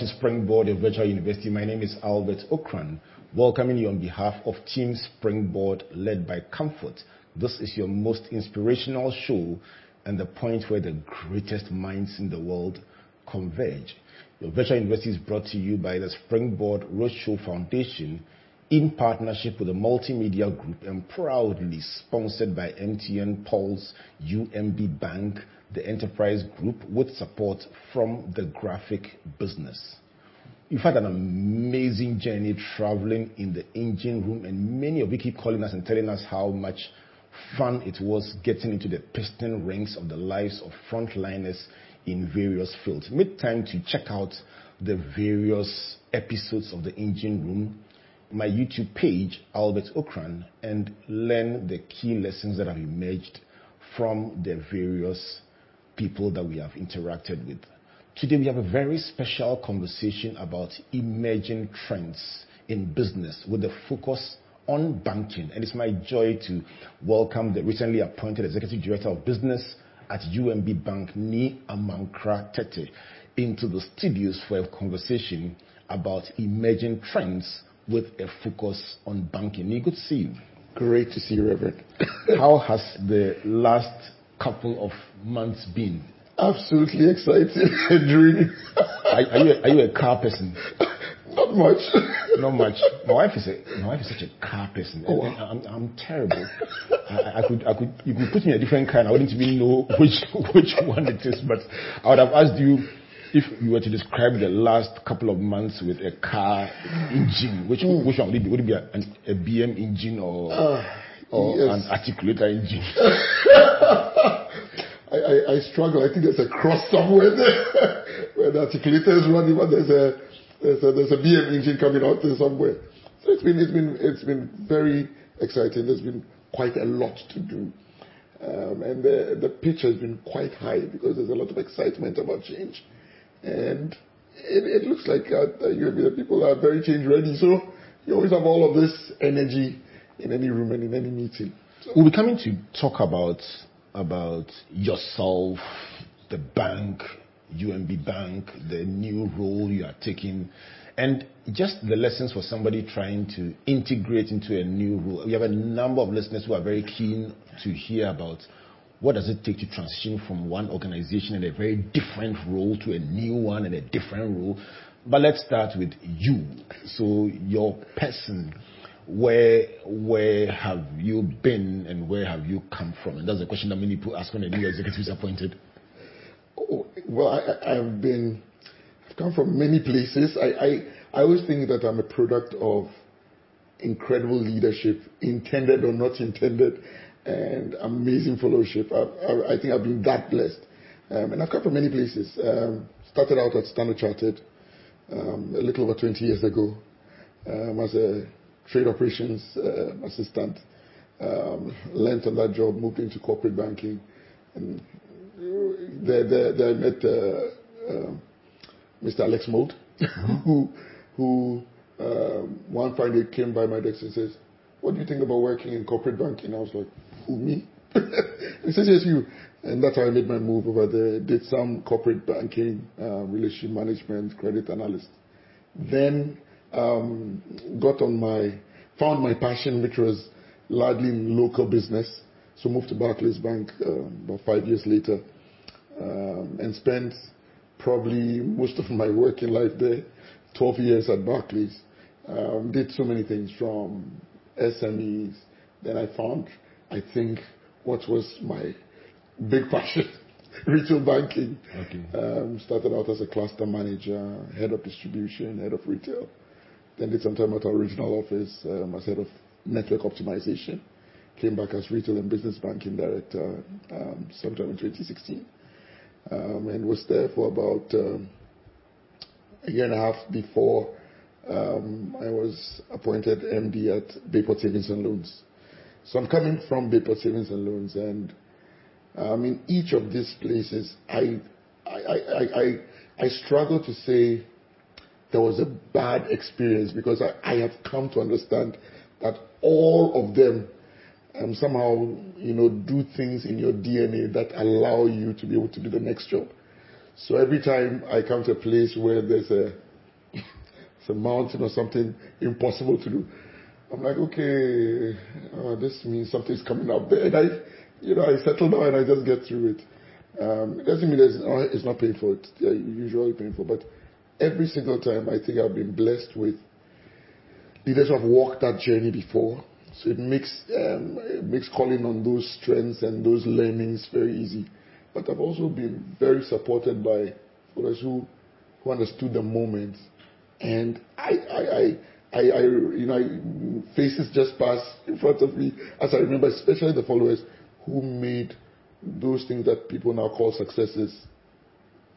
to Springboard, a virtual university. My name is Albert Ocran, welcoming you on behalf of Team Springboard led by Comfort. This is your most inspirational show and the point where the greatest minds in the world converge. Your virtual university is brought to you by the Springboard Roadshow Foundation in partnership with the Multimedia Group and proudly sponsored by MTN Pulse, UMB Bank, the Enterprise Group with support from the graphic business. You've had an amazing journey traveling in the engine room, and many of you keep calling us and telling us how much fun it was getting into the piston rings of the lives of frontliners in various fields. Make time to check out the various episodes of the engine room, my YouTube page, Albert Ocran, and learn the key lessons that have emerged from the various people that we have interacted with. Today, we have a very special conversation about emerging trends in business with a focus on banking. And it's my joy to welcome the recently appointed Executive Director of Business at UMB Bank, Nii Amankra Tetteh, into the studios for a conversation about emerging trends with a focus on banking. Nii, good to see you. Great to see you, Reverend. How has the last couple of months been? Absolutely excited and dreamy. Are, are, you, a, are you a car person? Not much. Not much. My wife is a my wife is such a car person. Oh, wow. I'm, I'm terrible. I, I could I could you could put me in a different car and I wouldn't even know which which one it is. But I would have asked you if you were to describe the last couple of months with a car engine, which Mm. which one would it be? Would it be a, an, a BM engine or Uh, or yes. an articulator engine? I, I, I struggle. I think there's a cross somewhere there where the articulator is running, but there's a there's a there's a BM engine coming out there somewhere. So it's been it's been it's been very exciting. There's been quite a lot to do. Um, and the, the pitch has been quite high because there's a lot of excitement about change. And it, it looks like uh, the people are very change ready. So you always have all of this energy in any room and in any meeting. We'll be coming to talk about about yourself, the bank, UMB Bank, the new role you are taking, and just the lessons for somebody trying to integrate into a new role. We have a number of listeners who are very keen to hear about what does it take to transition from one organization and a very different role to a new one and a different role. But let's start with you. So your person, where where have you been and where have you come from? And that's a question that many people ask when a new executive is appointed. Oh, well, I, I've been, I've come from many places. I, I, I always think that I'm a product of incredible leadership, intended or not intended, and amazing fellowship. I, I, I think I've been that blessed. Um, and I've come from many places. Um, started out at Standard Chartered um, a little over 20 years ago um, as a trade operations uh, assistant. Um, learned on that job, moved into corporate banking, and there, there, there I met uh, um Mr. Alex Mould, who, who um, one Friday came by my desk and says, "What do you think about working in corporate banking?" I was like, "Who me?" he says, "Yes, you." And that's how I made my move over there. Did some corporate banking, uh, relationship management, credit analyst. Then um, got on my found my passion, which was largely in local business. So moved to Barclays Bank um, about five years later, um, and spent probably most of my working life there, 12 years at Barclays. Um, did so many things from SMEs. Then I found, I think, what was my big passion, retail banking. Okay. Um, started out as a cluster manager, head of distribution, head of retail. Did some time at our regional office um, as head of network optimization. Came back as retail and business banking director um, sometime in 2016. Um, and was there for about a year and a half before um, I was appointed MD at Bayport Savings and Loans. So I'm coming from Bayport Savings and Loans, and in each of these places, I, I, I, I struggle to say there was a bad experience because I, I have come to understand that all of them um, somehow, you know, do things in your DNA that allow you to be able to do the next job. So every time I come to a place where there's a, it's a mountain or something impossible to do, I'm like, okay, uh, this means something's coming up there. And I, you know, I settle down and I just get through it. Um, it doesn't mean it's not, it's not painful. It's usually painful, but every single time I think I've been blessed with leaders who have walked that journey before. So it makes um, it makes calling on those strengths and those learnings very easy. But I've also been very supported by followers who who understood the moment, and I I, I I, I, you know, faces just pass in front of me as I remember, especially the followers who made those things that people now call successes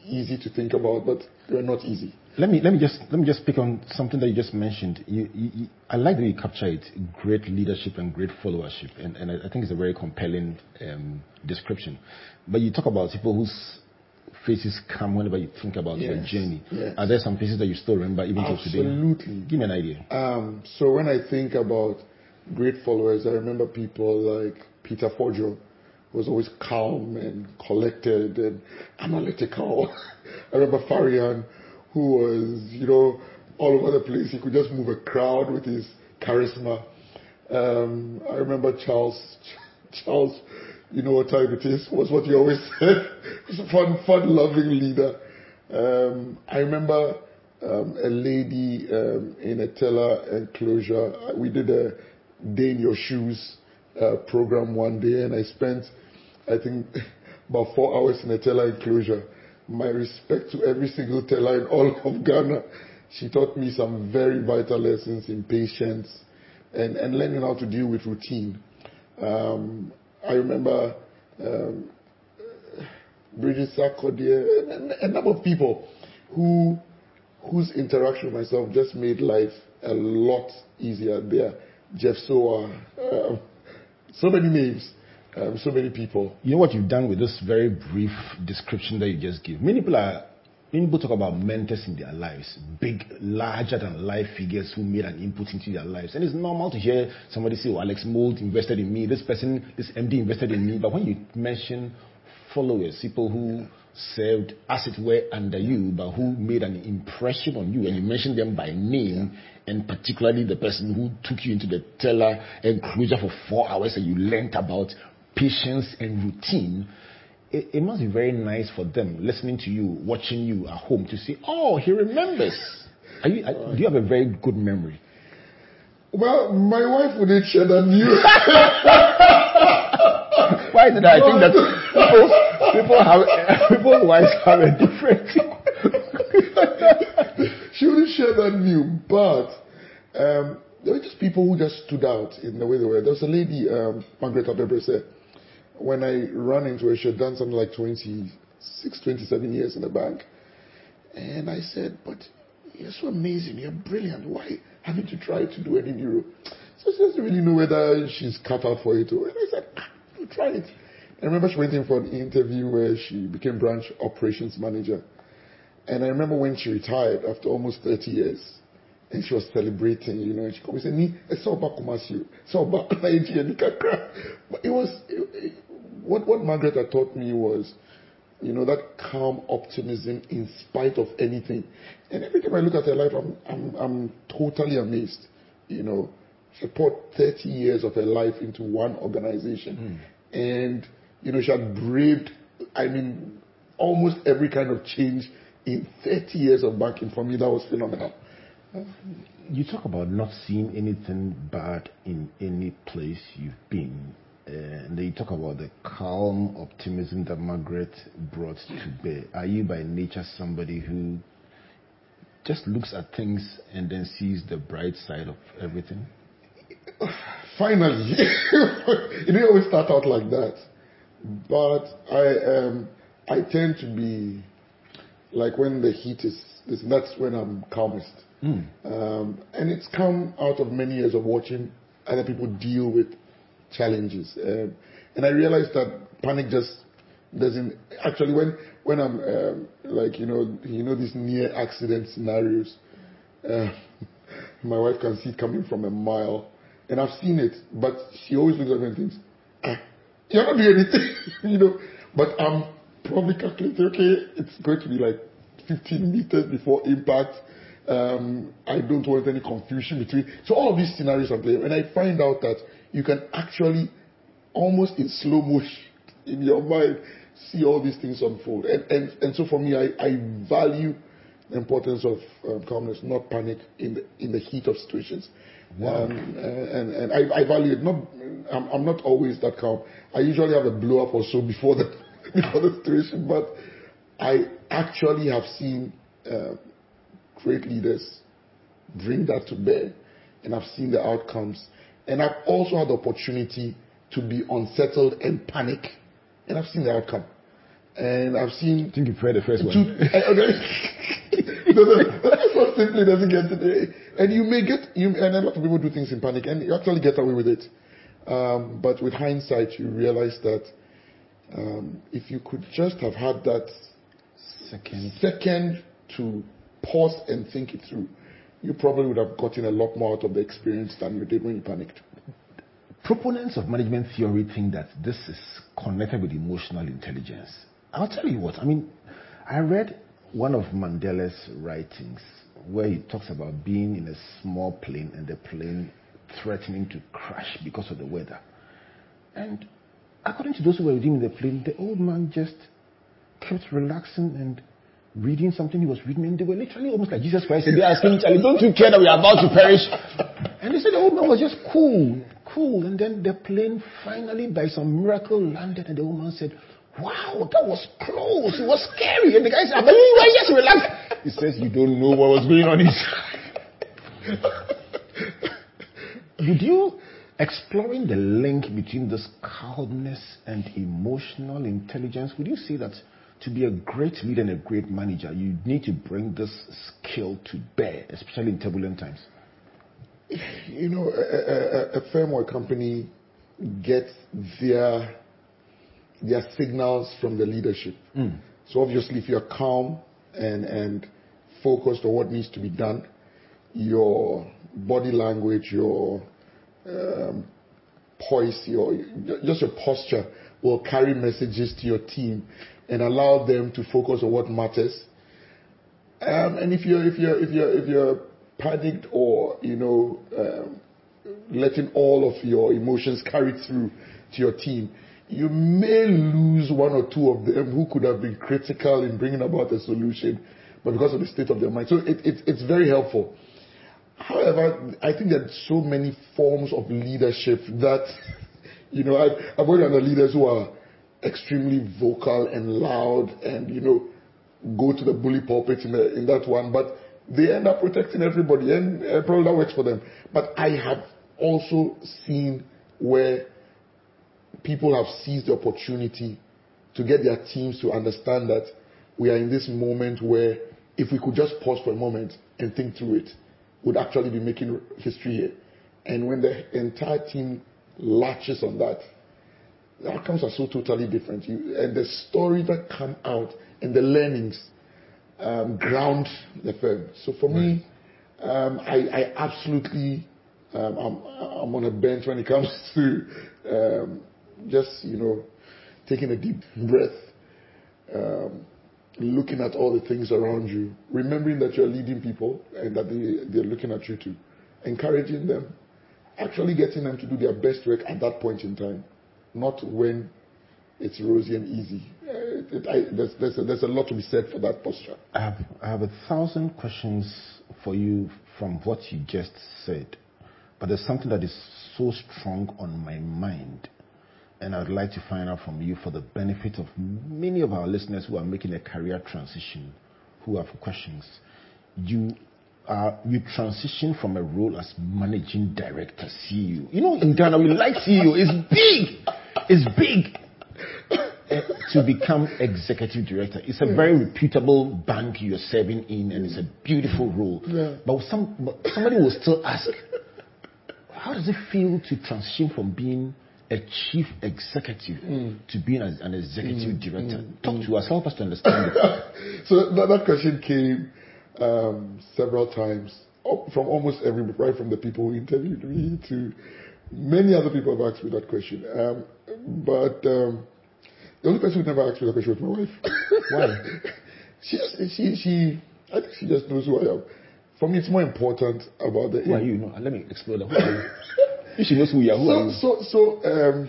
easy to think about, but they're not easy. Let me let me just let me just pick on something that you just mentioned. You, you, you, I like that you capture it: great leadership and great followership, and, and I, I think it's a very compelling um, description. But you talk about people whose faces come whenever you think about your journey. Yes. Are there some faces that you still remember even to today? Absolutely. Give me an idea. Um, so when I think about great followers, I remember people like Peter who was always calm and collected and analytical. I remember Farian, who was, you know, all over the place. He could just move a crowd with his charisma. Um, I remember Charles, Charles, you know what time it is, was what he always said. He's a fun, fun loving leader. Um, I remember um, a lady um, in a teller enclosure. We did a day in your shoes uh, program one day, and I spent, I think, about four hours in a teller enclosure my respect to every single teller in all of Ghana. She taught me some very vital lessons in patience and, and learning how to deal with routine. Um, I remember um, Bridget Sarkodie, a, a number of people who whose interaction with myself just made life a lot easier there. Jeff Soa, uh, so many names um, so many people. You know what you've done with this very brief description that you just gave? Many people are Many people talk about mentors in their lives, big, larger than life figures who made an input into their lives. And it's normal to hear somebody say, oh, Alex Mould invested in me, this person, this MD invested in me. But when you mention followers, people who served, as it were, under you, but who made an impression on you, and you mention them by name, and particularly the person who took you into the teller enclosure for four hours and you learnt about patience and routine, it, it, must be very nice for them listening to you, watching you at home to say, oh, he remembers. Are you, do you have a very good memory? Well, my wife wouldn't share that view. Why did I think that people, people have, people's wives have a different she wouldn't share that view, but um, there were just people who just stood out in the way they were. There was a lady, um, Margaret said, when I ran into her, she had done something like 26, 27 years in the bank. And I said, but you're so amazing. You're brilliant. Why haven't you tried to do in Europe? So she doesn't really know whether she's cut out for it. Or, and I said, ah, try it. I remember she went in for an interview where she became branch operations manager. And I remember when she retired after almost 30 years, and she was celebrating, you know, and she called me and said, Ni, it's all about Kumasi, it's all about But it was, it, it, what, what Margaret had taught me was, you know, that calm optimism in spite of anything. And every time I look at her life, I'm, I'm, I'm totally amazed. You know, she poured 30 years of her life into one organization. Mm. And, you know, she had braved, I mean, almost every kind of change in 30 years of banking. For me, that was phenomenal. You talk about not seeing anything bad in any place you've been and then you talk about the calm optimism that Margaret brought to bear. Are you by nature somebody who just looks at things and then sees the bright side of everything? Finally, it didn't always start out like that, but I um, I tend to be like when the heat is, that's when I'm calmest, mm. um, and it's come out of many years of watching other people deal with challenges. Um, and I realized that panic just doesn't actually when when I'm um, like you know you know these near accident scenarios. Uh, my wife can see it coming from a mile, And I've seen it, but she always looks at me and thinks, ah, you're not doing anything, you know. But I'm probably calculating, okay, it's going to be like 15 meters before impact. Um, I don't want any confusion between. So all of these scenarios are playing, and I find out that you can actually, almost in slow motion, in your mind, see all these things unfold. And and, and so for me, I, I value the importance of um, calmness, not panic in the in the heat of situations. Wow. Um, and and I, I value it. Not I'm, I'm not always that calm. I usually have a blow up or so before the before the situation, but I actually have seen uh, great leaders bring that to bear, and I've seen the outcomes. And I've also had the opportunity to be unsettled and panic, and I've seen the outcome. And I've seen I think you heard the first one. I, I, no, no, that's what simply doesn't get today. And you may get, you, and a lot of people do things in panic, and you actually get away with it. Um, but with hindsight, you realize that um, if you could just have had that Second. second to pause and think it through, you probably would have gotten a lot more out of the experience than you did when you panicked. Proponents of management theory think that this is connected with emotional intelligence. I'll tell you what, I mean, I read one of Mandela's writings where he talks about being in a small plane and the plane threatening to crash because of the weather. And according to those who were with him in the plane, the old man just kept relaxing and reading something he was reading, and they were literally almost like Jesus Christ. And they asking Charlie, "Don't you care that we are about to perish?" And they said the old man was just cool, cool. And then the plane finally, by some miracle, landed, and the old man said, "Wow, that was close. It was scary." And the guy said, "But you were just relaxed." He says, "You don't know what was going on inside." Would you exploring the link between this calmness and emotional intelligence? Would you say that to be a great leader and a great manager, you need to bring this skill to bear, especially in turbulent times? You know, a, a, a firm or a company gets their their signals from the leadership. So obviously, if you're calm and and focused on what needs to be done, your body language, your um, poise, your just your posture will carry messages to your team and allow them to focus on what matters. Um, and if you're if you're if you're if you're panicked or you know um, letting all of your emotions carry through to your team, you may lose one or two of them who could have been critical in bringing about a solution, but because of the state of their mind. So it, it, it's very helpful. However, I think there are so many forms of leadership that, you know, I, I've worked under leaders who are extremely vocal and loud and, you know, go to the bully pulpit in, the, in that one, but they end up protecting everybody and uh, probably that works for them. But I have also seen where people have seized the opportunity to get their teams to understand that we are in this moment where if we could just pause for a moment and think through it, would actually be making history here. And when the entire team latches on that, the outcomes are so totally different. You, and the stories that come out and the learnings um, ground the firm. So for me, um, I, I absolutely, um, I'm, I'm on a bench when it comes to um, just, you know, taking a deep breath, um, looking at all the things around you, remembering that you're leading people and that they, they're looking at you too, encouraging them, actually getting them to do their best work at that point in time, not when it's rosy and easy. Uh, I, there's, a, lot to be said for that posture. I have, I a thousand questions for you from what you just said, but there's something that is so strong on my mind, and I'd like to find out from you for the benefit of many of our listeners who are making a career transition, who have questions. You uh, you transition from a role as managing director, CEO. You know, in Ghana, we like CEO. It's big. It's big. To become executive director. It's a very reputable bank you're serving in, and it's a beautiful role. Yeah. But, some, but somebody will still ask, how does it feel to transition from being a chief executive mm. to being as an executive mm. director? Mm. Talk to us, help us to understand it. so that, that question came um, several times, oh, from almost every, right from the people who interviewed me to many other people have asked me that question. Um, but um, the only person who never asked me that question was my wife. Why? she, she, she, I think she just knows who I am. For me, it's more important about the. Who are you? No, let me explore that. Who are you? if she knows who you are, who are So, you? so, so, um,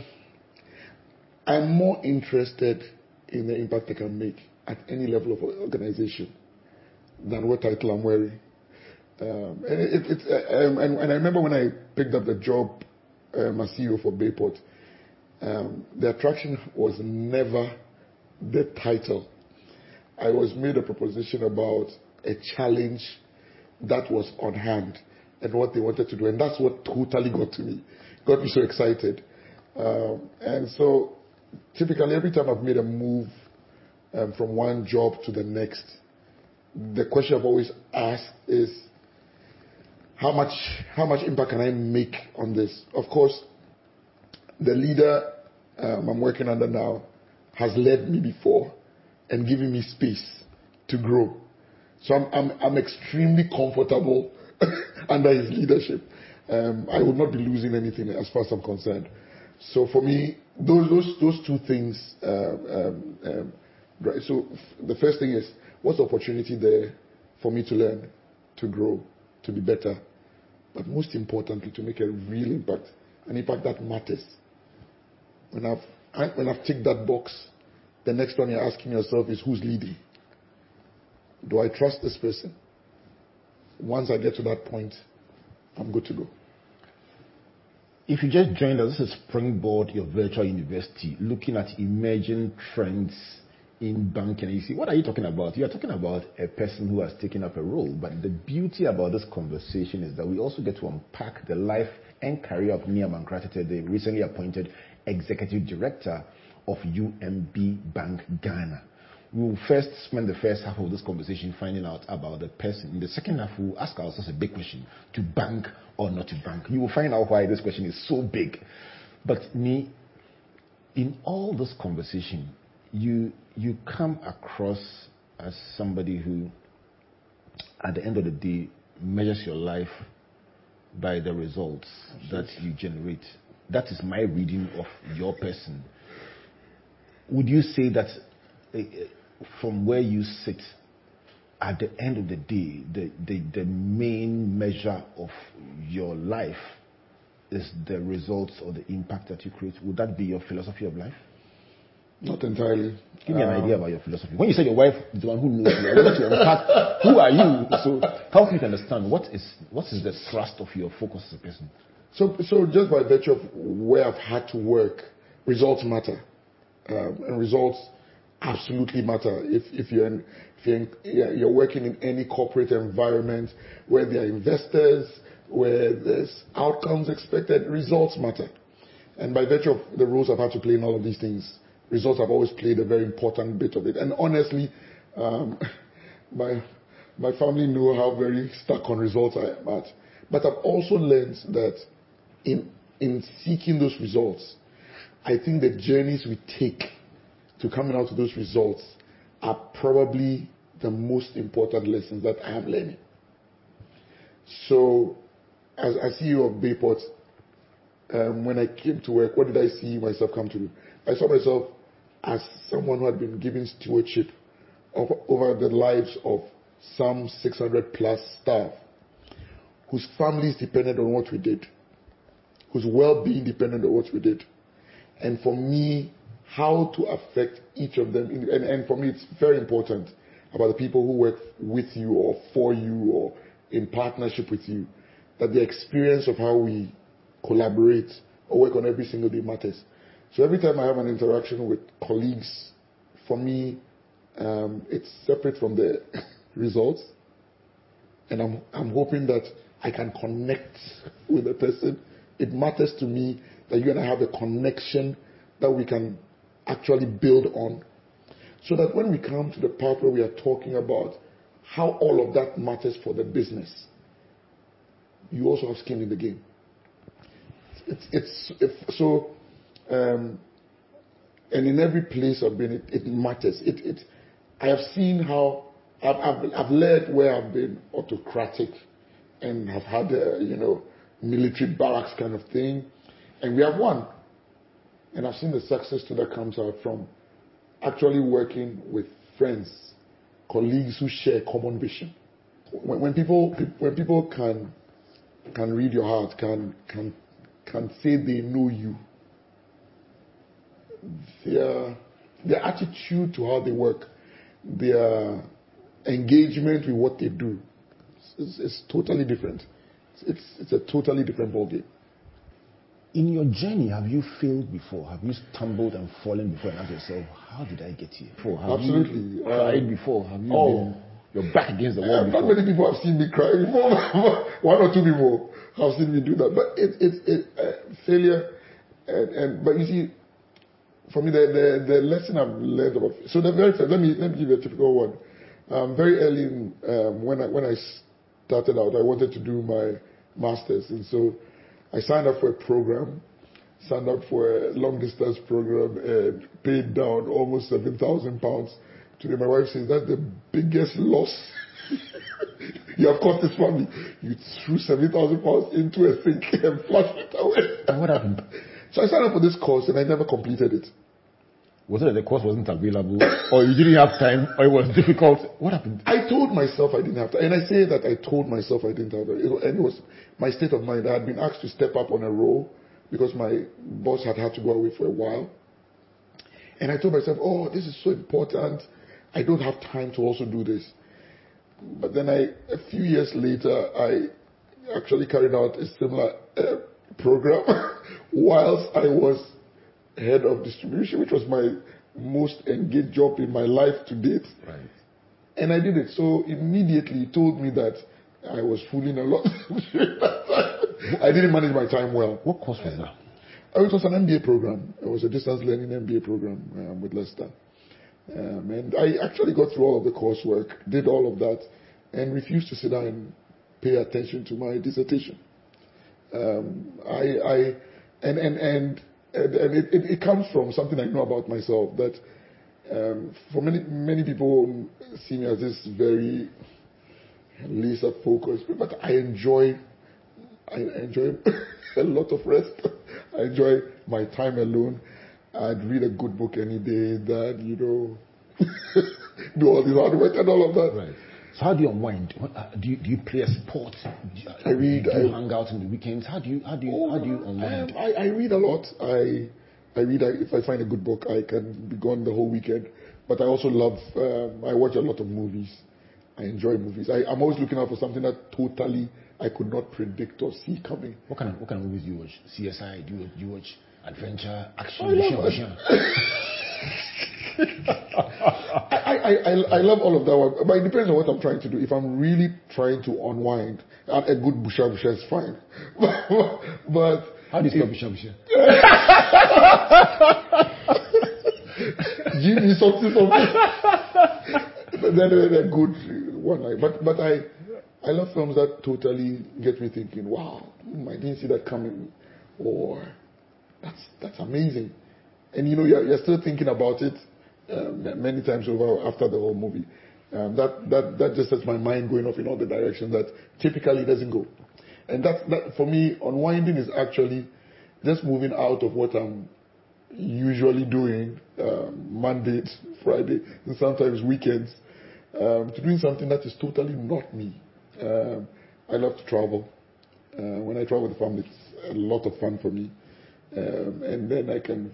I'm more interested in the impact I can make at any level of organization than what title I'm wearing. Um, and, it, it, uh, um, and, and I remember when I picked up the job um, as CEO for Bayport, um, the attraction was never the title. I was made a proposition about a challenge that was on hand and what they wanted to do, and that's what totally got to me, got me so excited. Um, and so, typically, every time I've made a move um, from one job to the next, the question I've always asked is, how much how much impact can I make on this? Of course, the leader um, I'm working under now has led me before and given me space to grow. So I'm I'm, I'm extremely comfortable under his leadership. Um, I would not be losing anything as far as I'm concerned. So for me, those those those two things. Um. So the first thing is, what's the opportunity there for me to learn, to grow, to be better, but most importantly, to make a real impact, an impact that matters. When I've, when I've ticked that box, the next one you're asking yourself is who's leading? Do I trust this person? Once I get to that point, I'm good to go. If you just joined us, this is Springboard, your virtual university, looking at emerging trends in banking. You see, what are you talking about? You are talking about a person who has taken up a role. But the beauty about this conversation is that we also get to unpack the life and career of Nii Amankra Tetteh, the recently appointed executive director of UMB Bank Ghana. We will first spend the first half of this conversation finding out about the person. In the second half, we'll ask ourselves a big question to bank or not to bank. You will find out why this question is so big. But me, in all this conversation, you you come across as somebody who, at the end of the day, measures your life by the results that you generate. That is my reading of your person. Would you say that uh, from where you sit, at the end of the day, the, the, the main measure of your life is the results or the impact that you create? Would that be your philosophy of life? Not entirely. Give me an idea about your philosophy. When you say your wife is the one who knows you, I want to unpack who are you. So help me to understand what is what is the thrust of your focus as a person. So, so just by virtue of where I've had to work, results matter, um, and results absolutely matter. If if you're in, if you're, in, you're working in any corporate environment where there are investors, where there's outcomes expected, results matter. And by virtue of the roles I've had to play in all of these things, results have always played a very important bit of it. And honestly, um, my my family know how very stuck on results I am at. But I've also learned that in in seeking those results, I think the journeys we take to coming out to those results are probably the most important lessons that I am learning. So, as, as CEO of Bayport, um, when I came to work, what did I see myself come to do? I saw myself as someone who had been given stewardship over the lives of some 600 plus staff whose families depended on what we did, whose well being depended on what we did. And for me, how to affect each of them. And, and for me, it's very important about the people who work with you or for you or in partnership with you, that the experience of how we collaborate or work on every single day matters. So every time I have an interaction with colleagues, for me, um, it's separate from the results. And I'm, I'm hoping that I can connect with the person. It matters to me that you and I have a connection that we can actually build on. So that when we come to the part where we are talking about how all of that matters for the business, you also have skin in the game. It's, it's if, so um, and in every place I've been, it, it matters. It, it, I have seen how I've, I've, I've, led where I've been autocratic and have had a, you know, military barracks kind of thing. And we have won. And I've seen the success that comes out from actually working with friends, colleagues who share common vision. When, when people when people can can read your heart, can can can say they know you, their their attitude to how they work, their engagement with what they do, is, is totally different. It's, it's a totally different ballgame. In your journey, have you failed before? Have you stumbled and fallen before and asked yourself, how did I get here? Before? Have Absolutely. You cried Um, before? Have you oh. been your back against the wall Uh, before? not many people have seen me cry before. One or two people have seen me do that. But it, it, it uh, failure, and, and but you see, for me, the, the, the lesson I've learned about so the very first, let me let me give you a typical one. Um, very early in, um, when I when I started out, I wanted to do my masters, and so I signed up for a program, signed up for a long distance program, and paid down almost seven thousand pounds. Today, my wife says that's the biggest loss you have cost this family. You threw seven thousand pounds into a sink and flushed it away. And what happened? So I signed up for this course and I never completed it. Was it that the course wasn't available, or you didn't have time, or it was difficult? What happened? I told myself I didn't have to, and I say that I told myself I didn't have to, it, and it was my state of mind. I had been asked to step up on a role because my boss had had to go away for a while. And I told myself, oh, this is so important. I don't have time to also do this. But then I, a few years later, I actually carried out a similar uh, program whilst I was head of distribution, which was my most engaged job in my life to date. Right. And I did it. So immediately he told me that I was fooling a lot. I didn't manage my time well. What course was that? Oh, It was an MBA program. It was a distance learning MBA program um, with Leicester. Um, and I actually got through all of the coursework, did all of that, and refused to sit down and pay attention to my dissertation. It, it, it comes from something I know about myself that um, for many, many people see me as this very laser focused, but I enjoy I enjoy a lot of rest. I enjoy my time alone. I'd read a good book any day. That you know, do all this hard work and all of that. Right. So how do you unwind? Uh, do you do you play a sport? Do you, I read, Do you I- hang out on the weekends? How do you how do you how do you unwind? Um, I, I read a lot. I I read. I, if I find a good book, I can be gone the whole weekend. But I also love. Um, I watch a lot of movies. I enjoy movies. I, I'm always looking out for something that totally I could not predict or see coming. What kind of what kind of movies do you watch? CSI? Do you, do you watch adventure, action, action? I, I, I, I love all of that one, but it depends on what I'm trying to do. If I'm really trying to unwind, a a good busha busha is fine. but How do you spell Bishop Bishop? give me something, something. then they're, they're good one. But but I I love films that totally get me thinking. Wow, hmm, I didn't see that coming, or that's that's amazing. And you know, you're, you're still thinking about it many times over after the whole movie. Um, that just sets my mind going off in all the directions that typically doesn't go. And that that for me, unwinding is actually just moving out of what I'm usually doing um, Monday, to Friday, and sometimes weekends, um, to doing something that is totally not me. I love to travel. Uh, when I travel with the family, it's a lot of fun for me. And then I can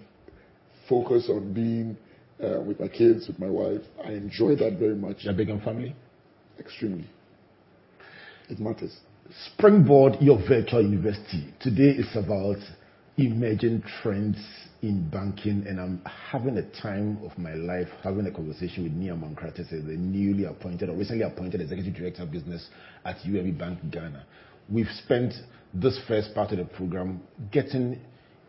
focus on being uh, Uh, with my kids, with my wife. I enjoy that very much, You're big on family. extremely. It matters. Springboard, your virtual university. Today is about emerging trends in banking, and I'm having a time of my life having a conversation with Nii Amankra Tetteh, the newly appointed or recently appointed executive director of business at UMB Bank Ghana. We've spent this first part of the program getting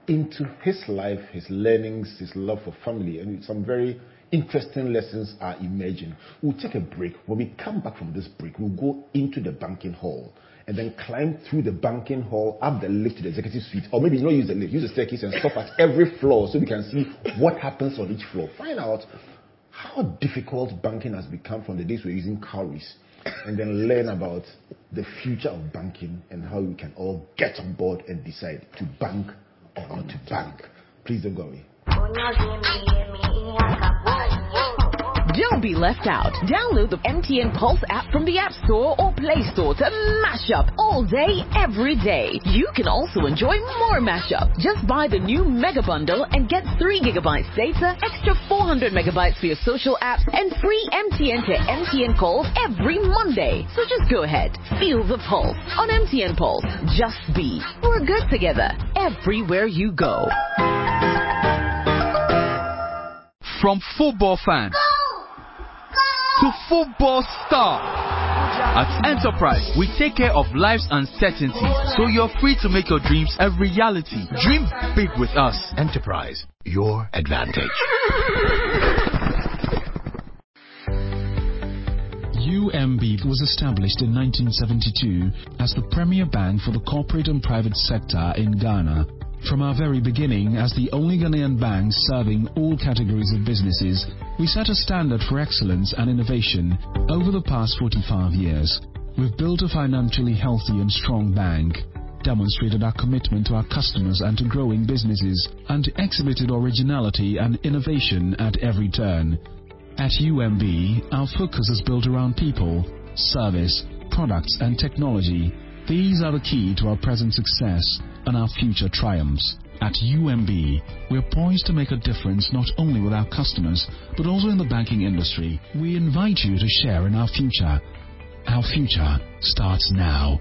into his life, his learnings, his love for family, and some very interesting lessons are emerging. We'll take a break. When we come back from this break, we'll go into the banking hall and then climb through the banking hall up the lift to the executive suite. Or maybe not use the lift, use the staircase and stop at every floor so we can see what happens on each floor. Find out how difficult banking has become from the days we're using cowries. and then learn about the future of banking and how we can all get on board and decide to bank or not to bank. Please don't go away. Don't be left out. Download the MTN Pulse app from the App Store or Play Store to mash up all day, every day. You can also enjoy more mashup. Just buy the new Mega Bundle and get 3 gigabytes data, extra 400 megabytes for your social apps, and free MTN to MTN calls every Monday. So just go ahead. Feel the pulse on MTN Pulse. Just be. We're good together. Everywhere you go. From football fans to football star. At Enterprise, we take care of life's uncertainties so you're free to make your dreams a reality. Dream big with us. Enterprise, your advantage. UMB was established in 1972 as the premier bank for the corporate and private sector in Ghana. From our very beginning, as the only Ghanaian bank serving all categories of businesses, we set a standard for excellence and innovation over the past 45 years. We've built a financially healthy and strong bank, demonstrated our commitment to our customers and to growing businesses, and exhibited originality and innovation at every turn. At UMB, our focus is built around people, service, products, and technology. These are the key to our present success and our future triumphs. At UMB, we're poised to make a difference not only with our customers, but also in the banking industry. We invite you to share in our future. Our future starts now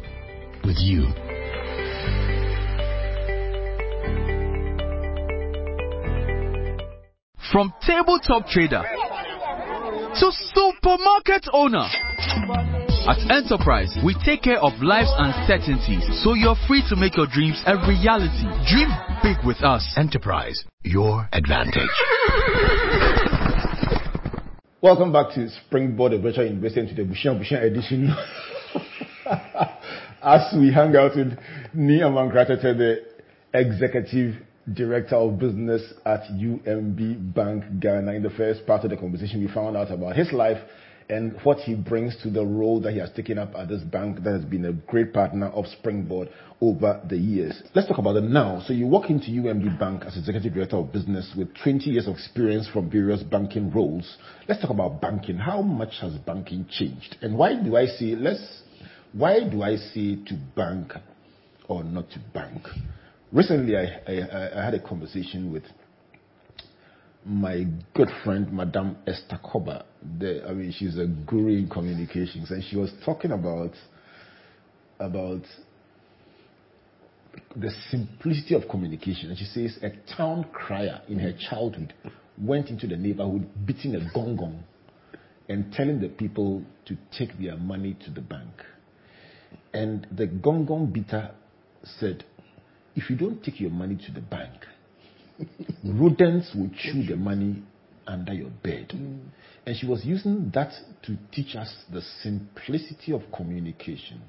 with you. From tabletop trader to supermarket owner. At Enterprise, we take care of life's uncertainties so you're free to make your dreams a reality. Dream big with us. Enterprise, your advantage. Welcome back to Springboard, virtual university, into the Bushian edition. As we hang out with Nii Amankra Tetteh, the executive director of business at UMB Bank Ghana. In the first part of the conversation, we found out about his life and what he brings to the role that he has taken up at this bank that has been a great partner of Springboard over the years. Let's talk about it now. So you walk into UMB Bank as executive director of business with 20 years of experience from various banking roles. Let's talk about banking. How much has banking changed? And why do I say let's why do I say to bank or not to bank? Recently, I, I, I had a conversation with my good friend, Madame Esther Cobbah. The, I mean, she's a guru in communications, and she was talking about about the simplicity of communication. And she says a town crier in her childhood went into the neighborhood beating a gong gong and telling the people to take their money to the bank. And the gong gong beater said, if you don't take your money to the bank, rodents will chew the money under your bed. Mm. And she was using that to teach us the simplicity of communication.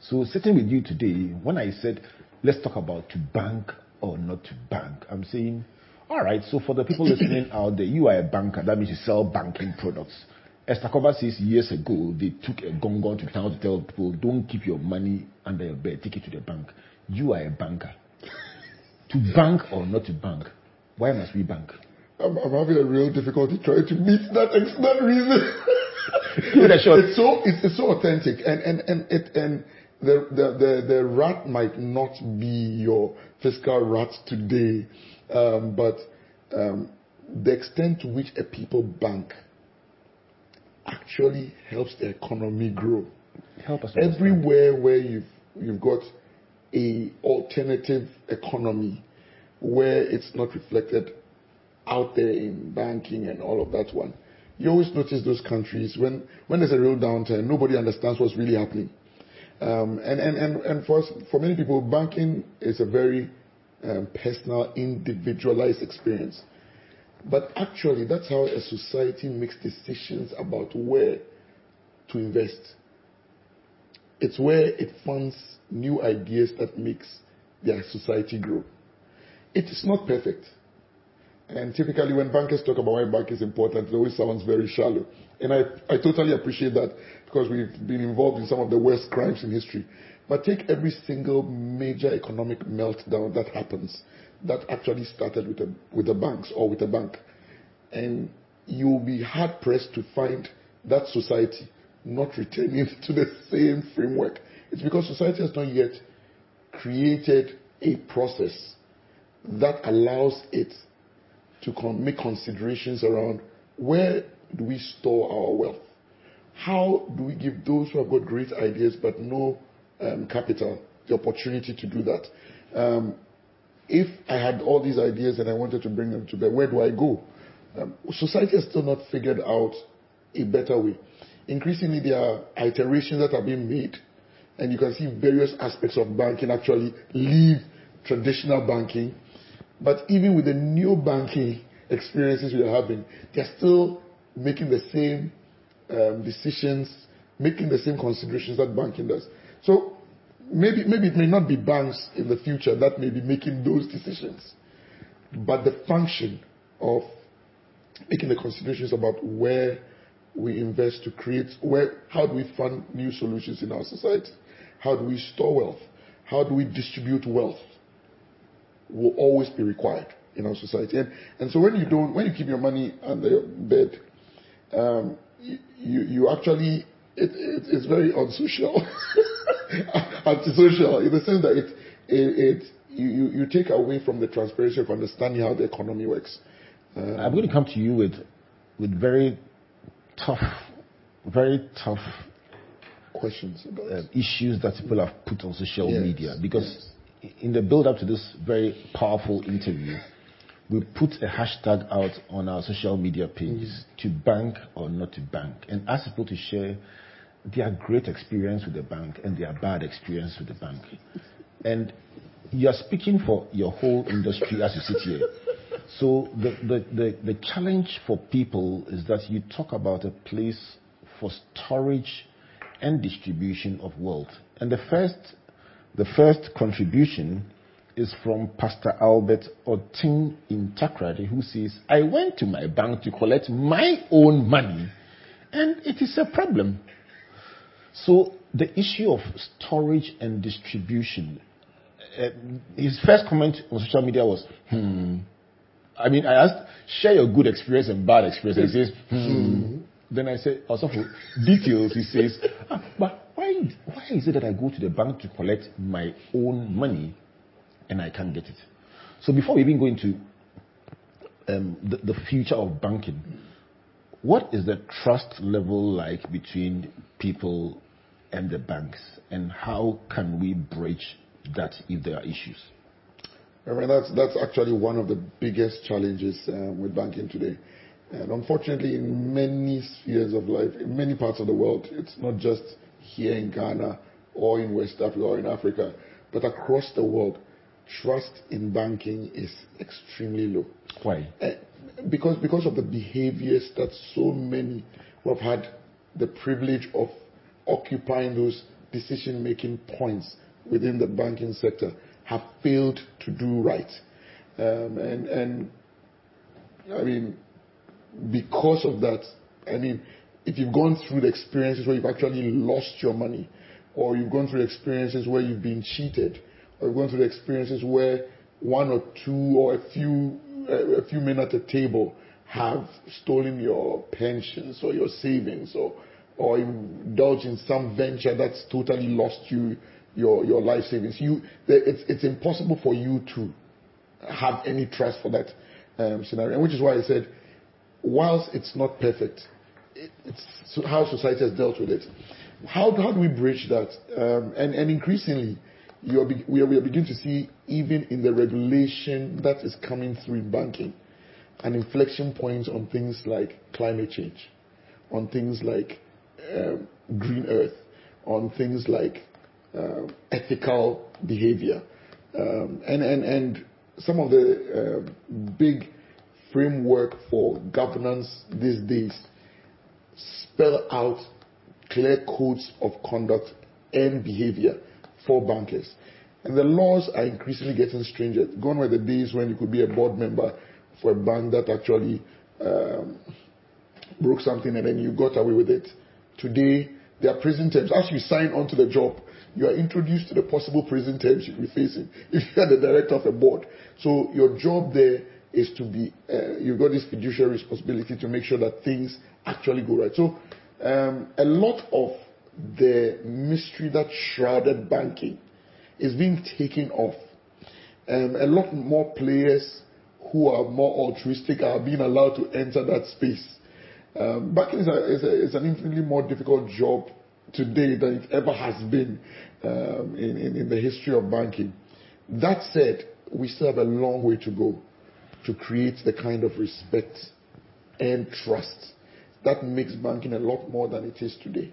So, sitting with you today, when I said, let's talk about to bank or not to bank, I'm saying, all right, so for the people listening out there, you are a banker, that means you sell banking products. Esther Cobbah says years ago, they took a gong to town to tell people, don't keep your money under your bed, take it to the bank. You are a banker to bank or not to bank? Why must we bank? I'm, I'm having a real difficulty trying to meet that that reason. Give it a shot. It's so it's, it's so authentic, and and and it and the, the the the rat might not be your fiscal rat today, um, but um, the extent to which a people bank actually helps the economy grow. Help us. Everywhere where you've you've got a alternative economy where it's not reflected out there in banking and all of that one. You always notice those countries when, when there's a real downturn, nobody understands what's really happening. Um, and, and, and, and for, us, for many people, banking is a very um, personal, individualized experience. But actually, that's how a society makes decisions about where to invest. It's where it funds new ideas that makes their society grow. It is not perfect. And typically, when bankers talk about why bank is important, it always sounds very shallow. And I, I totally appreciate that because we've been involved in some of the worst crimes in history. But take every single major economic meltdown that happens that actually started with, a, with the banks or with a bank. And you'll be hard pressed to find that society not returning to the same framework. It's because society has not yet created a process that allows it to con- make considerations around where do we store our wealth? How do we give those who have got great ideas but no um, capital the opportunity to do that? Um, if I had all these ideas and I wanted to bring them to bear, where do I go? Um, society has still not figured out a better way. Increasingly, there are iterations that are being made, and you can see various aspects of banking actually leave traditional banking. But even with the new banking experiences we are having, they're still making the same um, decisions, making the same considerations that banking does. So maybe, maybe it may not be banks in the future that may be making those decisions, but the function of making the considerations about where we invest to create where how do we fund new solutions in our society? How do we store wealth? How do we distribute wealth will always be required in our society. And, so when you don't when you keep your money under your bed um, you, you actually it, it, it's very unsocial. Antisocial in the sense that it, you, you take away from the transparency of understanding how the economy works. I'm going to come to you with with very tough, very tough questions uh, issues that people have put on social yes. media. Because yes. in the build up to this very powerful interview, we put a hashtag out on our social media pages mm. to bank or not to bank and ask people to share their great experience with the bank and their bad experience with the bank. And you are speaking for your whole industry as you sit here. So the, challenge for people is that you talk about a place for storage and distribution of wealth. And the first, the first contribution is from Pastor Albert Otin in Takoradi, who says, I went to my bank to collect my own money, and it is a problem. So the issue of storage and distribution, uh, his first comment on social media was, hmm, I mean, I asked, share your good experience and bad experience. He says, hmm. Mm-hmm. Then I said, also for details, he says, ah, but why, why is it that I go to the bank to collect my own money and I can't get it? So before we even go into um, the, the future of banking, what is the trust level like between people and the banks, and how can we bridge that if there are issues? I mean, that's, that's actually one of the biggest challenges um, with banking today. And unfortunately, in many spheres of life, in many parts of the world, it's not just here in Ghana or in West Africa or in Africa, but across the world, trust in banking is extremely low. Why? Uh, because, because of the behaviors that so many who have had the privilege of occupying those decision making points within the banking sector have failed to do right. Um, and, and I mean, because of that, I mean, if you've gone through the experiences where you've actually lost your money, or you've gone through experiences where you've been cheated, or you've gone through the experiences where one or two or a few a few men at the table have stolen your pensions or your savings or or indulged in some venture that's totally lost you your, your life savings. You, it's, it's impossible for you to have any trust for that um, scenario, which is why I said, whilst it's not perfect, it, it's how society has dealt with it. How, how do we bridge that? Um, and, and increasingly, you are be, we, are, we are beginning to see, even in the regulation that is coming through in banking, an inflection point on things like climate change, on things like um, green earth, on things like ethical behavior. Um, and some of the uh, big framework for governance these days spell out clear codes of conduct and behavior for bankers. And the laws are increasingly getting stringent. Gone were the days when you could be a board member for a bank that actually um, broke something and then you got away with it. Today, there are prison terms. As you sign onto the job, you are introduced to the possible prison terms you'll be facing if you are the director of a board. So your job there is to be, uh, you've got this fiduciary responsibility to make sure that things actually go right. So um, a lot of the mystery that shrouded banking is being taken off. Um, a lot more players who are more altruistic are being allowed to enter that space. Um, banking is, a, is, a, is, an infinitely more difficult job today than it ever has been um, in, in, in the history of banking. That said, we still have a long way to go to create the kind of respect and trust that makes banking a lot more than it is today.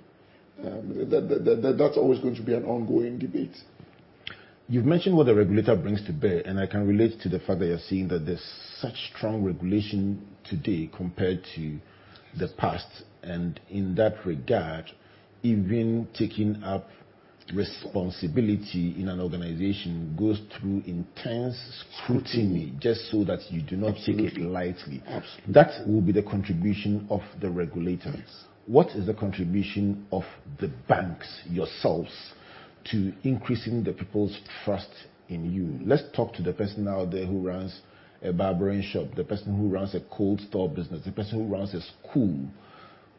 Um, that, that, that, that's always going to be an ongoing debate. You've mentioned what the regulator brings to bear, and I can relate to the fact that you're seeing that there's such strong regulation today compared to the past. And in that regard, even taking up responsibility in an organization goes through intense scrutiny just so that you do not Absolutely. take it lightly. Absolutely. That will be the contribution of the regulator. Yes. What is the contribution of the banks yourselves to increasing the people's trust in you? Let's talk to the person out there who runs a barbering shop, the person who runs a cold store business, the person who runs a school.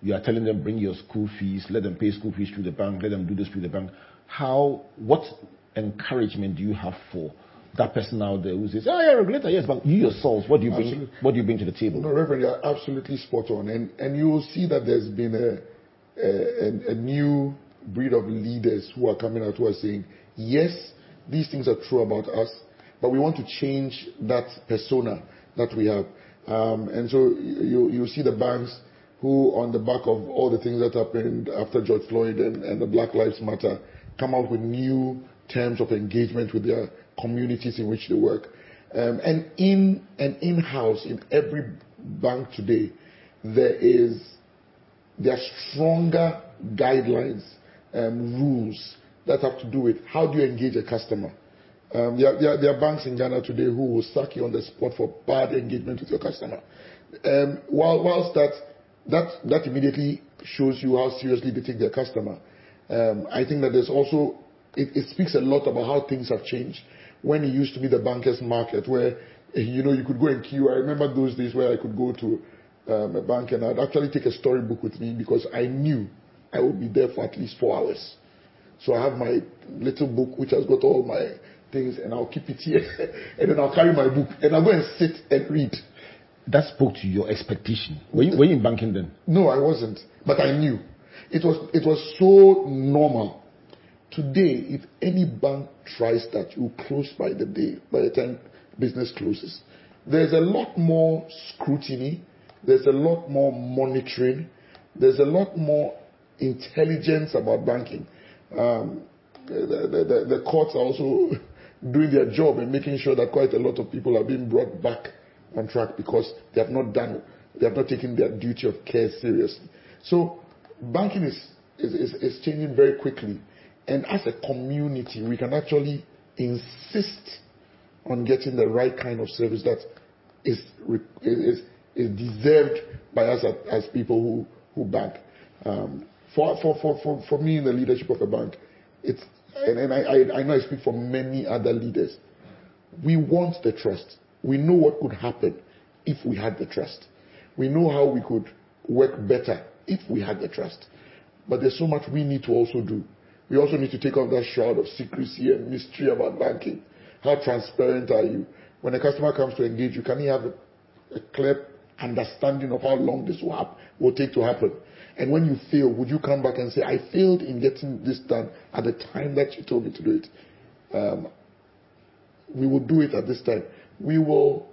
You are telling them, bring your school fees, let them pay school fees through the bank, let them do this through the bank how, what encouragement do you have for that person out there who says, oh yeah, regulator, yes, but you yourselves, what do you bring, what do you bring to the table? No, Reverend, you're absolutely spot on. And, and you will see that there's been a, a, a new breed of leaders who are coming out who are saying, yes, these things are true about us, but we want to change that persona that we have. Um, and so you, you see the banks who, on the back of all the things that happened after George Floyd and, and the Black Lives Matter, come out with new terms of engagement with their communities in which they work. Um, and in and in-house in every bank today, there is there are stronger guidelines, um, rules that have to do with how do you engage a customer. Um, there, are, there, there, are, banks in Ghana today who will sack you on the spot for bad engagement with your customer. Um, while, whilst that, that, that immediately shows you how seriously they take their customer, um, I think that there's also, it, it, speaks a lot about how things have changed. When it used to be the bankers market where, eh, you know, you could go and queue. I remember those days where I could go to um, a bank and I'd actually take a storybook with me because I knew I would be there for at least four hours. So I have my little book which has got all my things and I'll keep it here and then I'll carry my book and I'll go and sit and read. That spoke to your expectation. Were you, were you in banking then? No, I wasn't. But I knew. It was, it was so normal. Today, if any bank tries that, you close by the day, by the time business closes. There's a lot more scrutiny. There's a lot more monitoring. There's a lot more intelligence about banking. Um, the, the, the, courts are also doing their job and making sure that quite a lot of people are being brought back on track because they have not done, they have not taken their duty of care seriously. So banking is, is, is, is changing very quickly. And as a community, we can actually insist on getting the right kind of service that is, is, is deserved by us as, as people who, who bank. Um, for, for, for, for, for me in the leadership of a bank, it's, and, and I, I know I speak for many other leaders, we want the trust. We know what could happen if we had the trust. We know how we could work better if we had the trust. But there's so much we need to also do. We also need to take off that shroud of secrecy and mystery about banking. How transparent are you? When a customer comes to engage you, can he have a, a clear understanding of how long this will, happen, will take to happen? And when you fail, would you come back and say, I failed in getting this done at the time that you told me to do it? Um, we will do it at this time. We will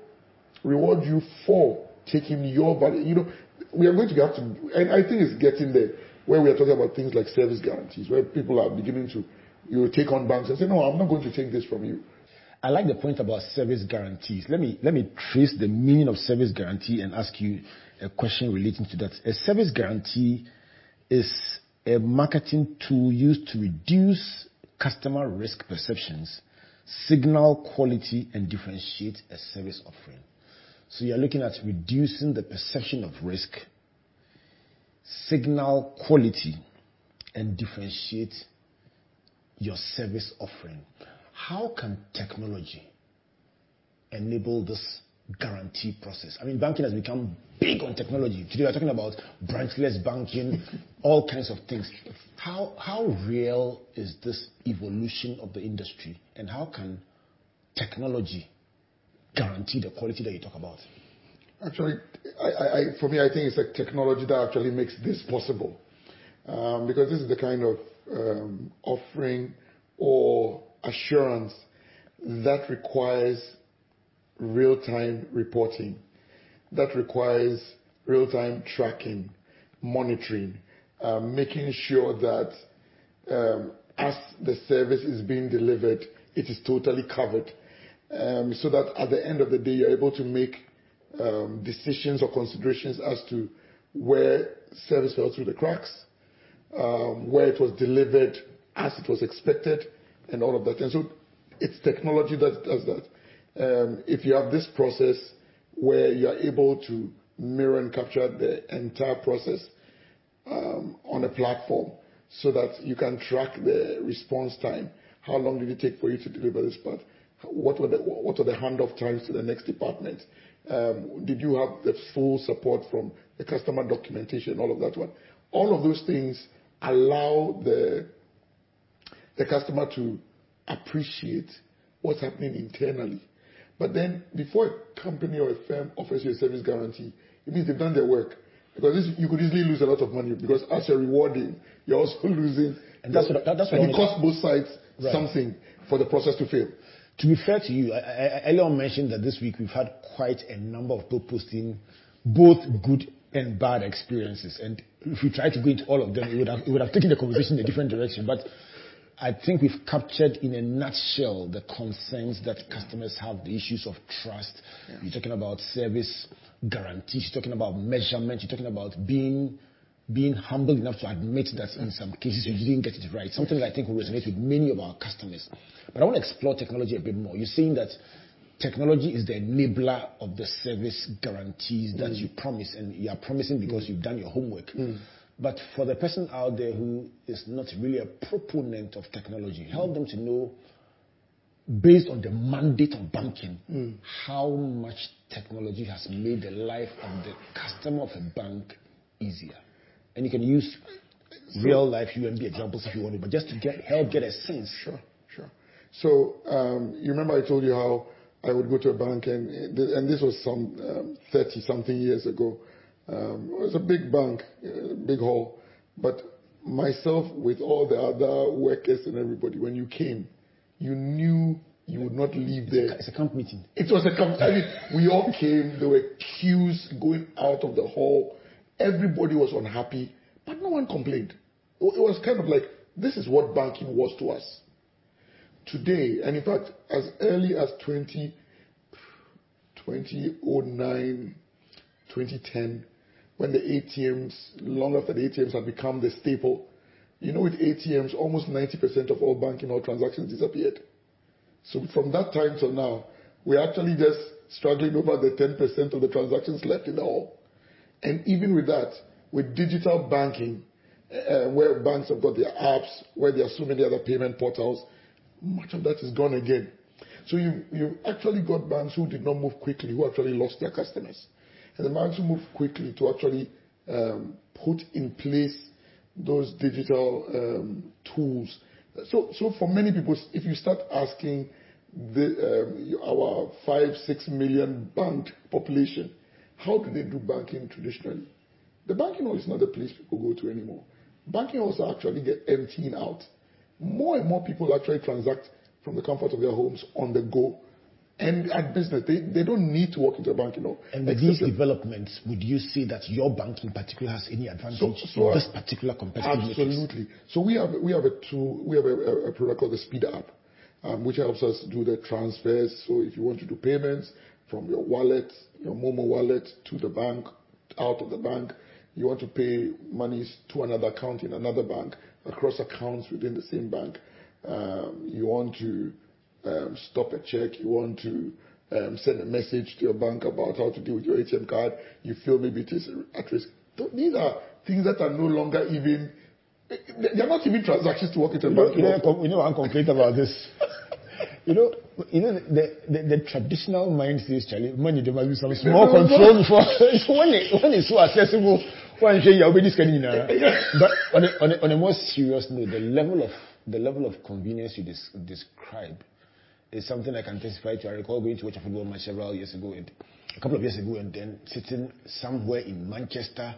reward you for taking your value. You know, we are going to have to, and I think it's getting there, where we are talking about things like service guarantees, where people are beginning to, you know, take on banks and say, no, I'm not going to take this from you. I like the point about service guarantees. Let me let me trace the meaning of service guarantee and ask you a question relating to that. A service guarantee is a marketing tool used to reduce customer risk perceptions, signal quality, and differentiate a service offering. So you're looking at reducing the perception of risk, signal quality, and differentiate your service offering. How can technology enable this guarantee process? I mean, banking has become big on technology. Today we're talking about branchless banking, all kinds of things. How, how real is this evolution of the industry and how can technology guarantee the quality that you talk about? Actually, for me, I think it's like technology that actually makes this possible. Um, because this is the kind of um, offering or assurance that requires real-time reporting, that requires real-time tracking, monitoring, um, making sure that um, as the service is being delivered, it is totally covered. Um, so that at the end of the day, you're able to make um, decisions or considerations as to where service fell through the cracks, um, where it was delivered as it was expected, and all of that. And so it's technology that does that. Um, if you have this process where you are able to mirror and capture the entire process um, on a platform so that you can track the response time. How long did it take for you to deliver this part? What were the, what are the handoff times to the next department? Um, did you have the full support from the customer documentation, all of that one? All of those things allow the, the customer to appreciate what's happening internally. But then before a company or a firm offers you a service guarantee, it means they've done their work. Because this, you could easily lose a lot of money because as you're rewarding, you're also losing. And that's what, that's what and it costs both sides Right. something for the process to fail. To be fair to you, I, I, I earlier on mentioned that this week we've had quite a number of people posting both good and bad experiences. And if we tried to go into all of them, it would have, it would have taken the conversation in a different direction. But I think we've captured in a nutshell the concerns that customers have, the issues of trust. You're talking about service guarantees. You're talking about measurement. You're talking about being being humble enough to admit that in some cases you didn't get it right. Something that I think will resonate with many of our customers. But I want to explore technology a bit more. You're saying that technology is the enabler of the service guarantees that mm. you promise, and you are promising because you've done your homework. Mm. But for the person out there who is not really a proponent of technology, help them to know, based on the mandate of banking, how much technology has made the life of the customer of a bank easier. And you can use real life UMB examples if you want to, but just to get help get a sense. Sure, sure. So um, you remember I told you how I would go to a bank, and and this was some thirty something years ago. Um, it was a big bank, uh, big hall, but myself with all the other workers and everybody, when you came, you knew you would not leave there. It's a camp meeting. It was a camp. I mean, we all came. There were queues going out of the hall. Everybody was unhappy, but no one complained. It it was kind of like this is what banking was to us. Today, and in fact, as early as 20, 2009, 2010, when the ATMs, long after the ATMs had become the staple, you know, with ATMs, almost 90% of all banking or transactions disappeared. So from that time till now, we're actually just struggling over the 10% of the transactions left in the hall. And even with that, with digital banking, uh, where banks have got their apps, where there are so many other payment portals, much of that is gone again. So you, you've actually got banks who did not move quickly, who actually lost their customers. And the banks who moved quickly to actually um, put in place those digital um, tools. So, so for many people, if you start asking the, um, our five, six million banked population, how do they do banking traditionally? The banking hall is not the place people go to anymore. Banking halls are actually get emptying out. More and more people actually transact from the comfort of their homes on the go. And at business, they, they don't need to walk into a bank, you know. And with these developments, would you say that your bank in particular has any advantage So- so, this particular competitive matrix? Absolutely. So we have we have a tool, we have a, a, product called the Speed app, um, which helps us do the transfers. So if you want to do payments from your wallet, your Momo wallet to the bank, out of the bank, you want to pay monies to another account in another bank, across accounts within the same bank. Um, you want to stop a check, you want to um, send a message to your bank about how to deal with your ATM card. You feel maybe it is at risk. These are things that are no longer even, they're not even transactions to walk into a bank. You know, you know one complaint about this. you know, you know the, the, the traditional mind says, Charlie, money there must be some small control before when it, when it's so accessible. One say you're already scanning But on a, on, a, on a more serious note, the level of the level of convenience you des- describe is something I can testify to. I recall going to watch a football match several years ago, and a couple of years ago, and then sitting somewhere in Manchester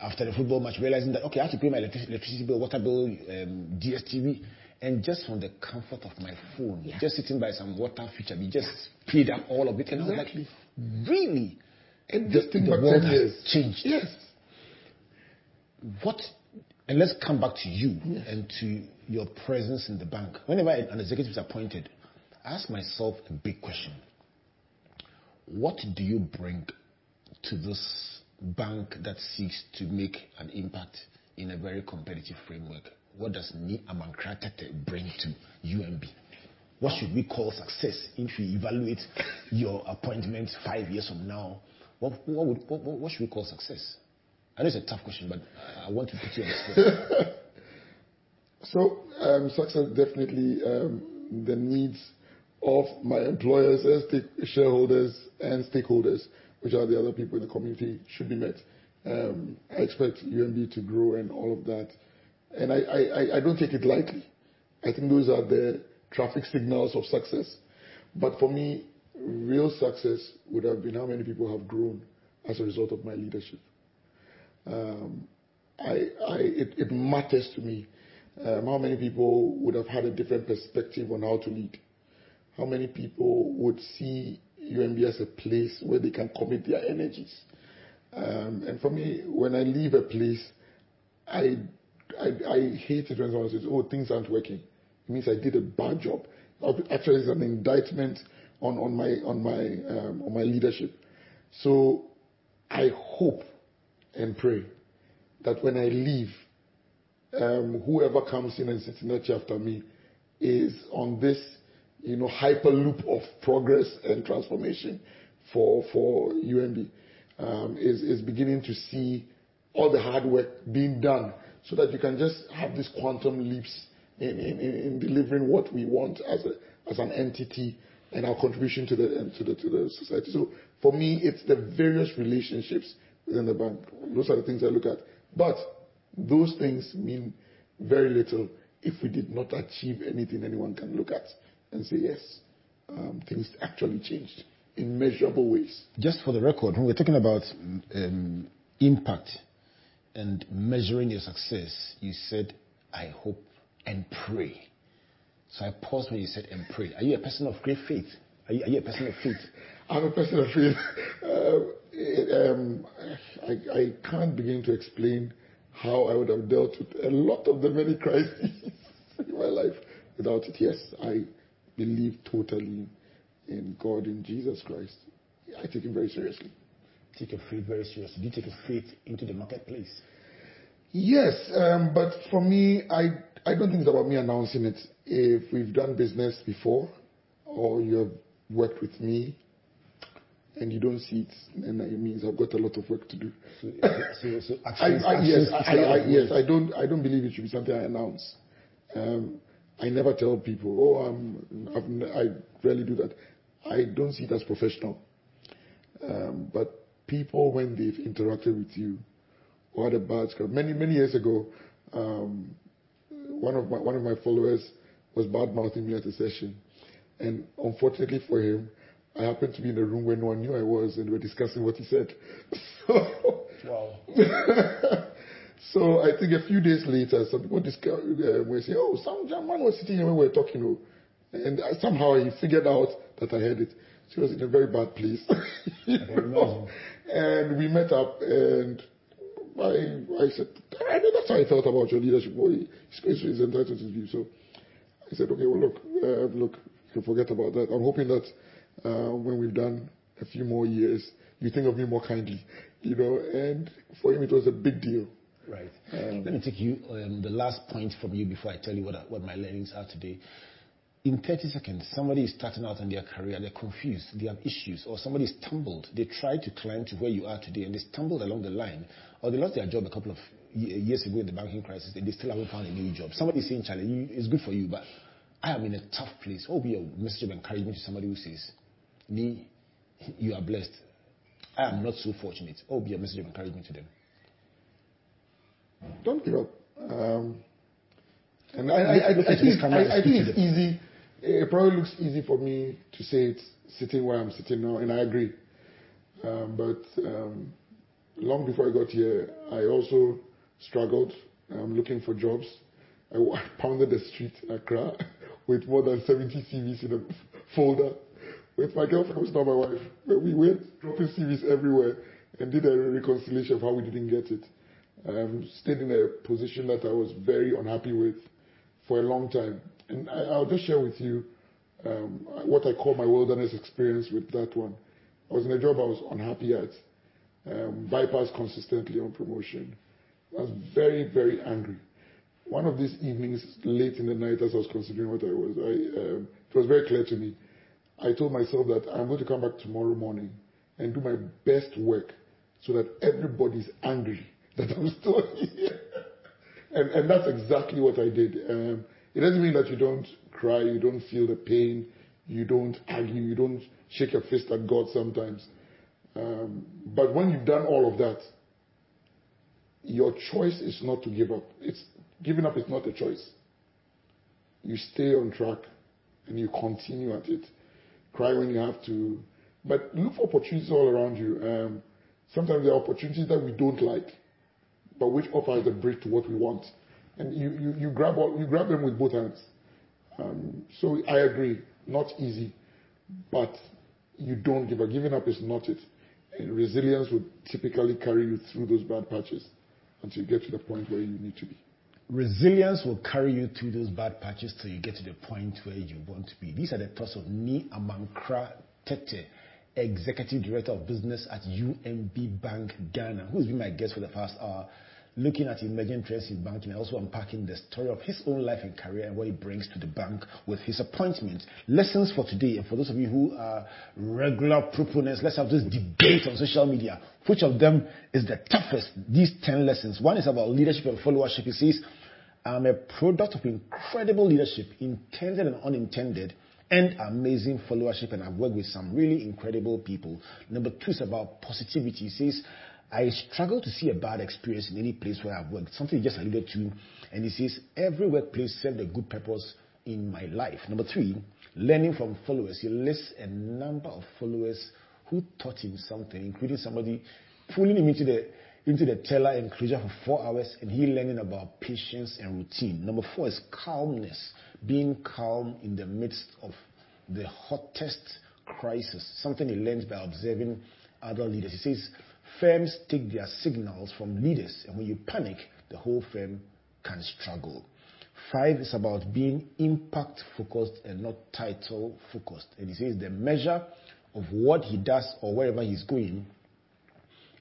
after the football match, realizing that okay, I have to pay my electricity bill, water bill, um, DSTV, and just from the comfort of my phone, yeah. just sitting by some water feature, we just paid up all of it, and exactly. I was like, really? And the, the world has changed. Yes. What? And let's come back to you yes. and to your presence in the bank. Whenever an executive is appointed, ask myself a big question. What do you bring to this bank that seeks to make an impact in a very competitive framework? What does Nii Amankra Tetteh bring to UMB? What should we call success if we evaluate your appointment five years from now? What, should we call success? I know it's a tough question, but I want to put you on the spot. so, um, success definitely um, the needs of my employers and shareholders and stakeholders, which are the other people in the community, should be met. Um, I expect UMB to grow and all of that. And I, don't take it lightly. I think those are the traffic signals of success. But for me, real success would have been how many people have grown as a result of my leadership. Um, it, matters to me um, how many people would have had a different perspective on how to lead how many people would see UMB as a place where they can commit their energies. Um, and for me, when I leave a place, I, I, I hate it when someone says, oh, things aren't working. It means I did a bad job. Actually, it's an indictment on, on, my, on, my, um, on my leadership. So I hope and pray that when I leave, um, whoever comes in and sits in that chair after me is on this you know, hyperloop of progress and transformation for, for UMB um, is, beginning to see all the hard work being done so that you can just have these quantum leaps in, in, in delivering what we want as, an entity and our contribution to the society. So for me, it's the various relationships within the bank. Those are the things I look at. But those things mean very little if we did not achieve anything anyone can look at and say, yes, um, things actually changed in measurable ways. Just for the record, when we're talking about um, impact and measuring your success, you said, I hope and pray. So I paused when you said and pray. Are you a person of great faith? Are you, are you a person of faith? I'm a person of faith. Uh, it, um, I, I can't begin to explain how I would have dealt with a lot of the many crises in my life without it. Yes, I believe totally in God, in Jesus Christ. I take Him very seriously. Take your faith very seriously. Do you take your faith into the marketplace? Yes, um, but for me, I I don't think it's about me announcing it. If we've done business before, or you have worked with me, and you don't see it, then it means I've got a lot of work to do. So, so, so actions, I, I, yes, I, yes, I don't I don't believe it should be something I announce. Um, I never tell people, oh, I'm, I've, i rarely do that. I don't see it as professional. Um, but people, when they've interacted with you, or had a bad script. Many, many years ago, um, one of my one of my followers was bad mouthing me at a session, and unfortunately for him, I happened to be in a room where no one knew I was, and we were discussing what he said. wow. So I think a few days later, some people discovered, uh, were saying, oh, some man was sitting here when we were talking. Oh. And I, somehow he figured out that I heard it. She was in a very bad place. and we met up and I, I said, I mean, that's how I felt about your leadership. Well, he's, he's entitled to his view. So I said, okay, well, look, uh, look, you forget about that. I'm hoping that uh, when we've done a few more years, you think of me more kindly, you know. And for him, it was a big deal. Right. Um, Let me take you um, the last point from you before I tell you what, what my learnings are today. in 30 seconds, somebody is starting out in their career, they're confused, they have issues, or somebody stumbled. They tried to climb to where you are today and they stumbled along the line, or they lost their job a couple of years ago in the banking crisis and they still haven't found a new job. Somebody is saying, Charlie, it's good for you, but I am in a tough place. What will be a message of encouragement to somebody who says, Me, you are blessed. I am not so fortunate. What will be a message of encouragement to them? Don't give up. Um, and I, I, I, I think, I, think it's easy. It probably looks easy for me to say it sitting where I'm sitting now, and I agree. Um, but um, long before I got here, I also struggled um, looking for jobs. I, pounded the street Accra with more than 70 CVs in a folder with my girlfriend, who's not my wife. We went dropping CVs everywhere and did a reconciliation of how we didn't get it. Um, stayed in a position that I was very unhappy with for a long time. And I, will just share with you um, what I call my wilderness experience with that one. I was in a job I was unhappy at, um, bypassed consistently on promotion. I was very, very angry. One of these evenings, late in the night, as I was considering what I was, it was very clear to me. I told myself that I'm going to come back tomorrow morning and do my best work so that everybody's angry that I'm still here. and, and that's exactly what I did. Um, it doesn't mean that you don't cry, you don't feel the pain, you don't argue, you don't shake your fist at God sometimes. Um, but when you've done all of that, your choice is not to give up. It's giving up is not a choice. You stay on track and you continue at it. Cry when you have to, but look for opportunities all around you. Um, sometimes there are opportunities that we don't like, but which offers a bridge to what we want, and you grab you grab them with both hands. Um, so I agree, not easy, but you don't give up. Giving up is not it. Resilience will typically carry you through those bad patches until you get to the point where you need to be. Resilience will carry you through those bad patches till you get to the point where you want to be. These are the thoughts of Nii Amankra Tetteh, Executive Director of Business at UMB Bank Ghana, who's been my guest for the past hour looking at emerging trends in banking and also unpacking the story of his own life and career and what he brings to the bank with his appointment. Lessons for today, and for those of you who are regular proponents, let's have this debate on social media. Which of them is the toughest? These 10 lessons. One is about leadership and followership. He says, I'm a product of incredible leadership, intended and unintended and amazing followership, and I've worked with some really incredible people. Number two is about positivity. He says, I struggle to see a bad experience in any place where I've worked. Something he just alluded to. And he says, every workplace served a good purpose in my life. Number three, learning from followers. He lists a number of followers who taught him something, including somebody pulling him into the into the teller enclosure for four hours and he learning about patience and routine. Number four is calmness, being calm in the midst of the hottest crisis, something he learns by observing other leaders. He says, Firms take their signals from leaders, and when you panic, the whole firm can struggle. Five is about being impact focused and not title focused. And he says the measure of what he does or wherever he's going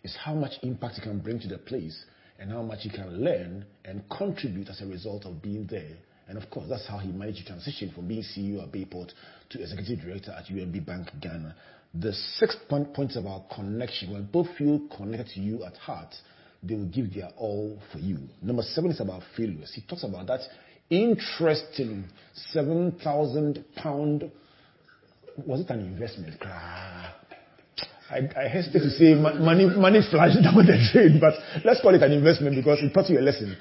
is how much impact he can bring to the place and how much he can learn and contribute as a result of being there. And of course, that's how he managed to transition from being CEO at Bayport to executive director at UMB Bank Ghana. The sixth point points about connection. When both feel connected to you at heart, they will give their all for you. Number seven is about failures. He talks about that interesting seven thousand pound. Was it an investment? I, I hesitate to say money money flashed down the drain, but let's call it an investment because it taught you a lesson.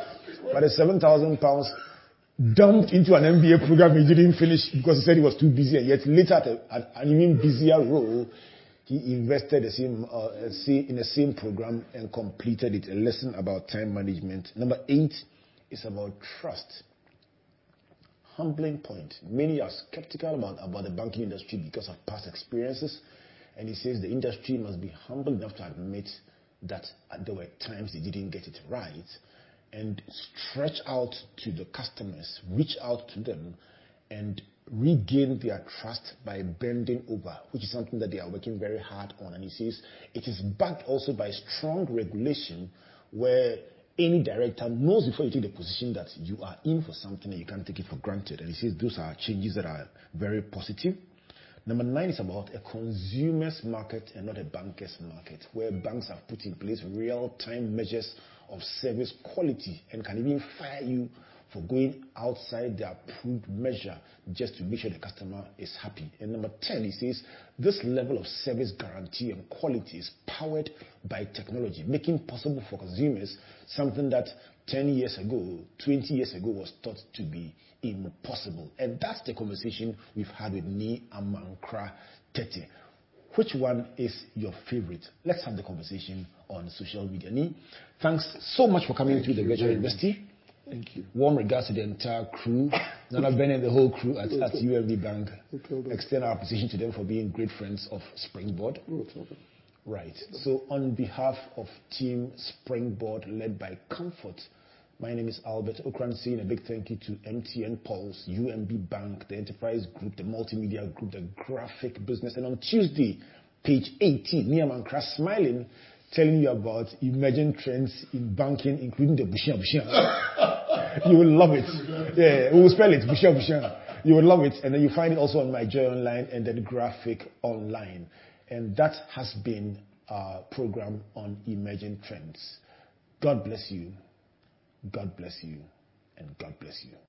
But a seven thousand pounds dumped into an MBA program he didn't finish because he said he was too busy. And yet later, at an, an even busier role, he invested the same, uh, in the same program and completed it. A lesson about time management. Number eight is about trust. Humbling point. Many are skeptical about, about the banking industry because of past experiences. And he says the industry must be humble enough to admit that there were times they didn't get it right and stretch out to the customers, reach out to them, and regain their trust by bending over, which is something that they are working very hard on. And he says it is backed also by strong regulation where any director knows before you take the position that you are in for something and you can't take it for granted. And he says those are changes that are very positive. Number nine is about a consumer's market and not a banker's market, where banks have put in place real time measures of service quality and can even fire you for going outside the approved measure just to make sure the customer is happy. And number 10, he says this level of service guarantee and quality is powered by technology, making possible for consumers something that 10 years ago, 20 years ago was thought to be impossible. And that's the conversation we've had with Nii Amankra Tetteh. Which one is your favorite? Let's have the conversation on social media. Nii, thanks so much for coming Thank to the Virtual. University. Thank you. Warm regards to the entire crew, Nana Ben and the whole crew at, at UMB Bank. Extend our appreciation to them for being great friends of Springboard. Right. So, on behalf of Team Springboard, led by Comfort, my name is Albert Ocran, saying a big thank you to MTN Pulse, UMB Bank, the Enterprise Group, the Multimedia Group, the Graphic Business. And on Tuesday, page 18, Nii Amankra's smiling, telling you about emerging trends in banking, including the Bushian Bushian. you will love it. Yeah, we will spell it, Bushian Bushian. You will love it. And then you find it also on My Joy Online and then Graphic Online. And that has been our program on emerging trends. God bless you. God bless you. And God bless you.